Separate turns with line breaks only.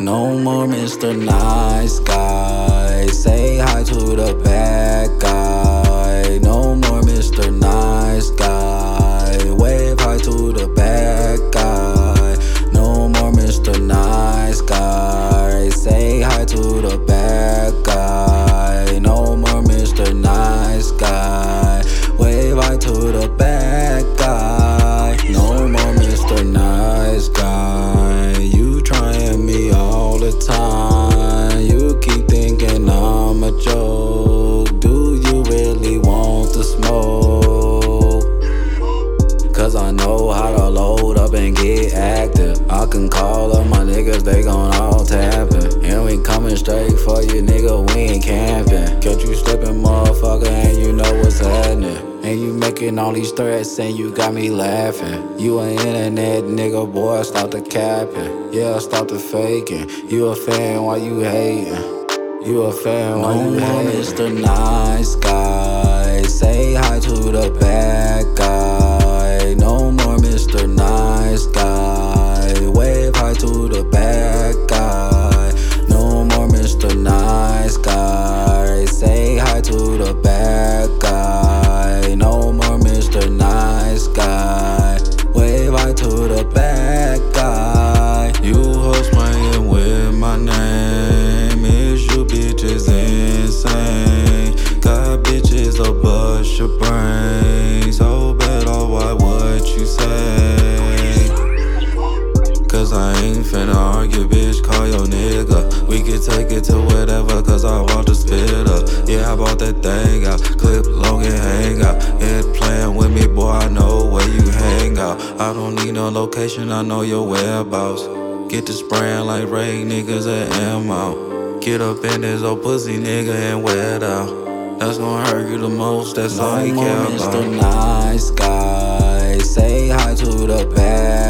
No more Mr. Nice Guy. Say hi to the bad guy. No more Mr. Nice Guy. Wave hi to the bad guy. No more Mr. Nice Guy. Say hi to the bad guy. No more Mr. Nice Guy. Wave hi to the bad Making all these threats and you got me laughing. You an internet nigga, boy, stop the capping. Yeah, stop the faking. You a fan, why you hating? You a fan, why
No
you
more
hating?
Mr.
Nice Guy. Say hi to the bad guy.
I ain't finna argue, bitch. Call your nigga. We can take it to whatever, cause I want to spit up. Yeah, I bought that thing out. Clip long and hang out. Head playing with me, boy. I know where you hang out. I don't need no location, I know your whereabouts. Get to spraying like Ray niggas at ammo. Get up in this old pussy nigga and wear it out. That's gonna hurt you the most, that's all you care about.
Nice Guy. Say hi to the bad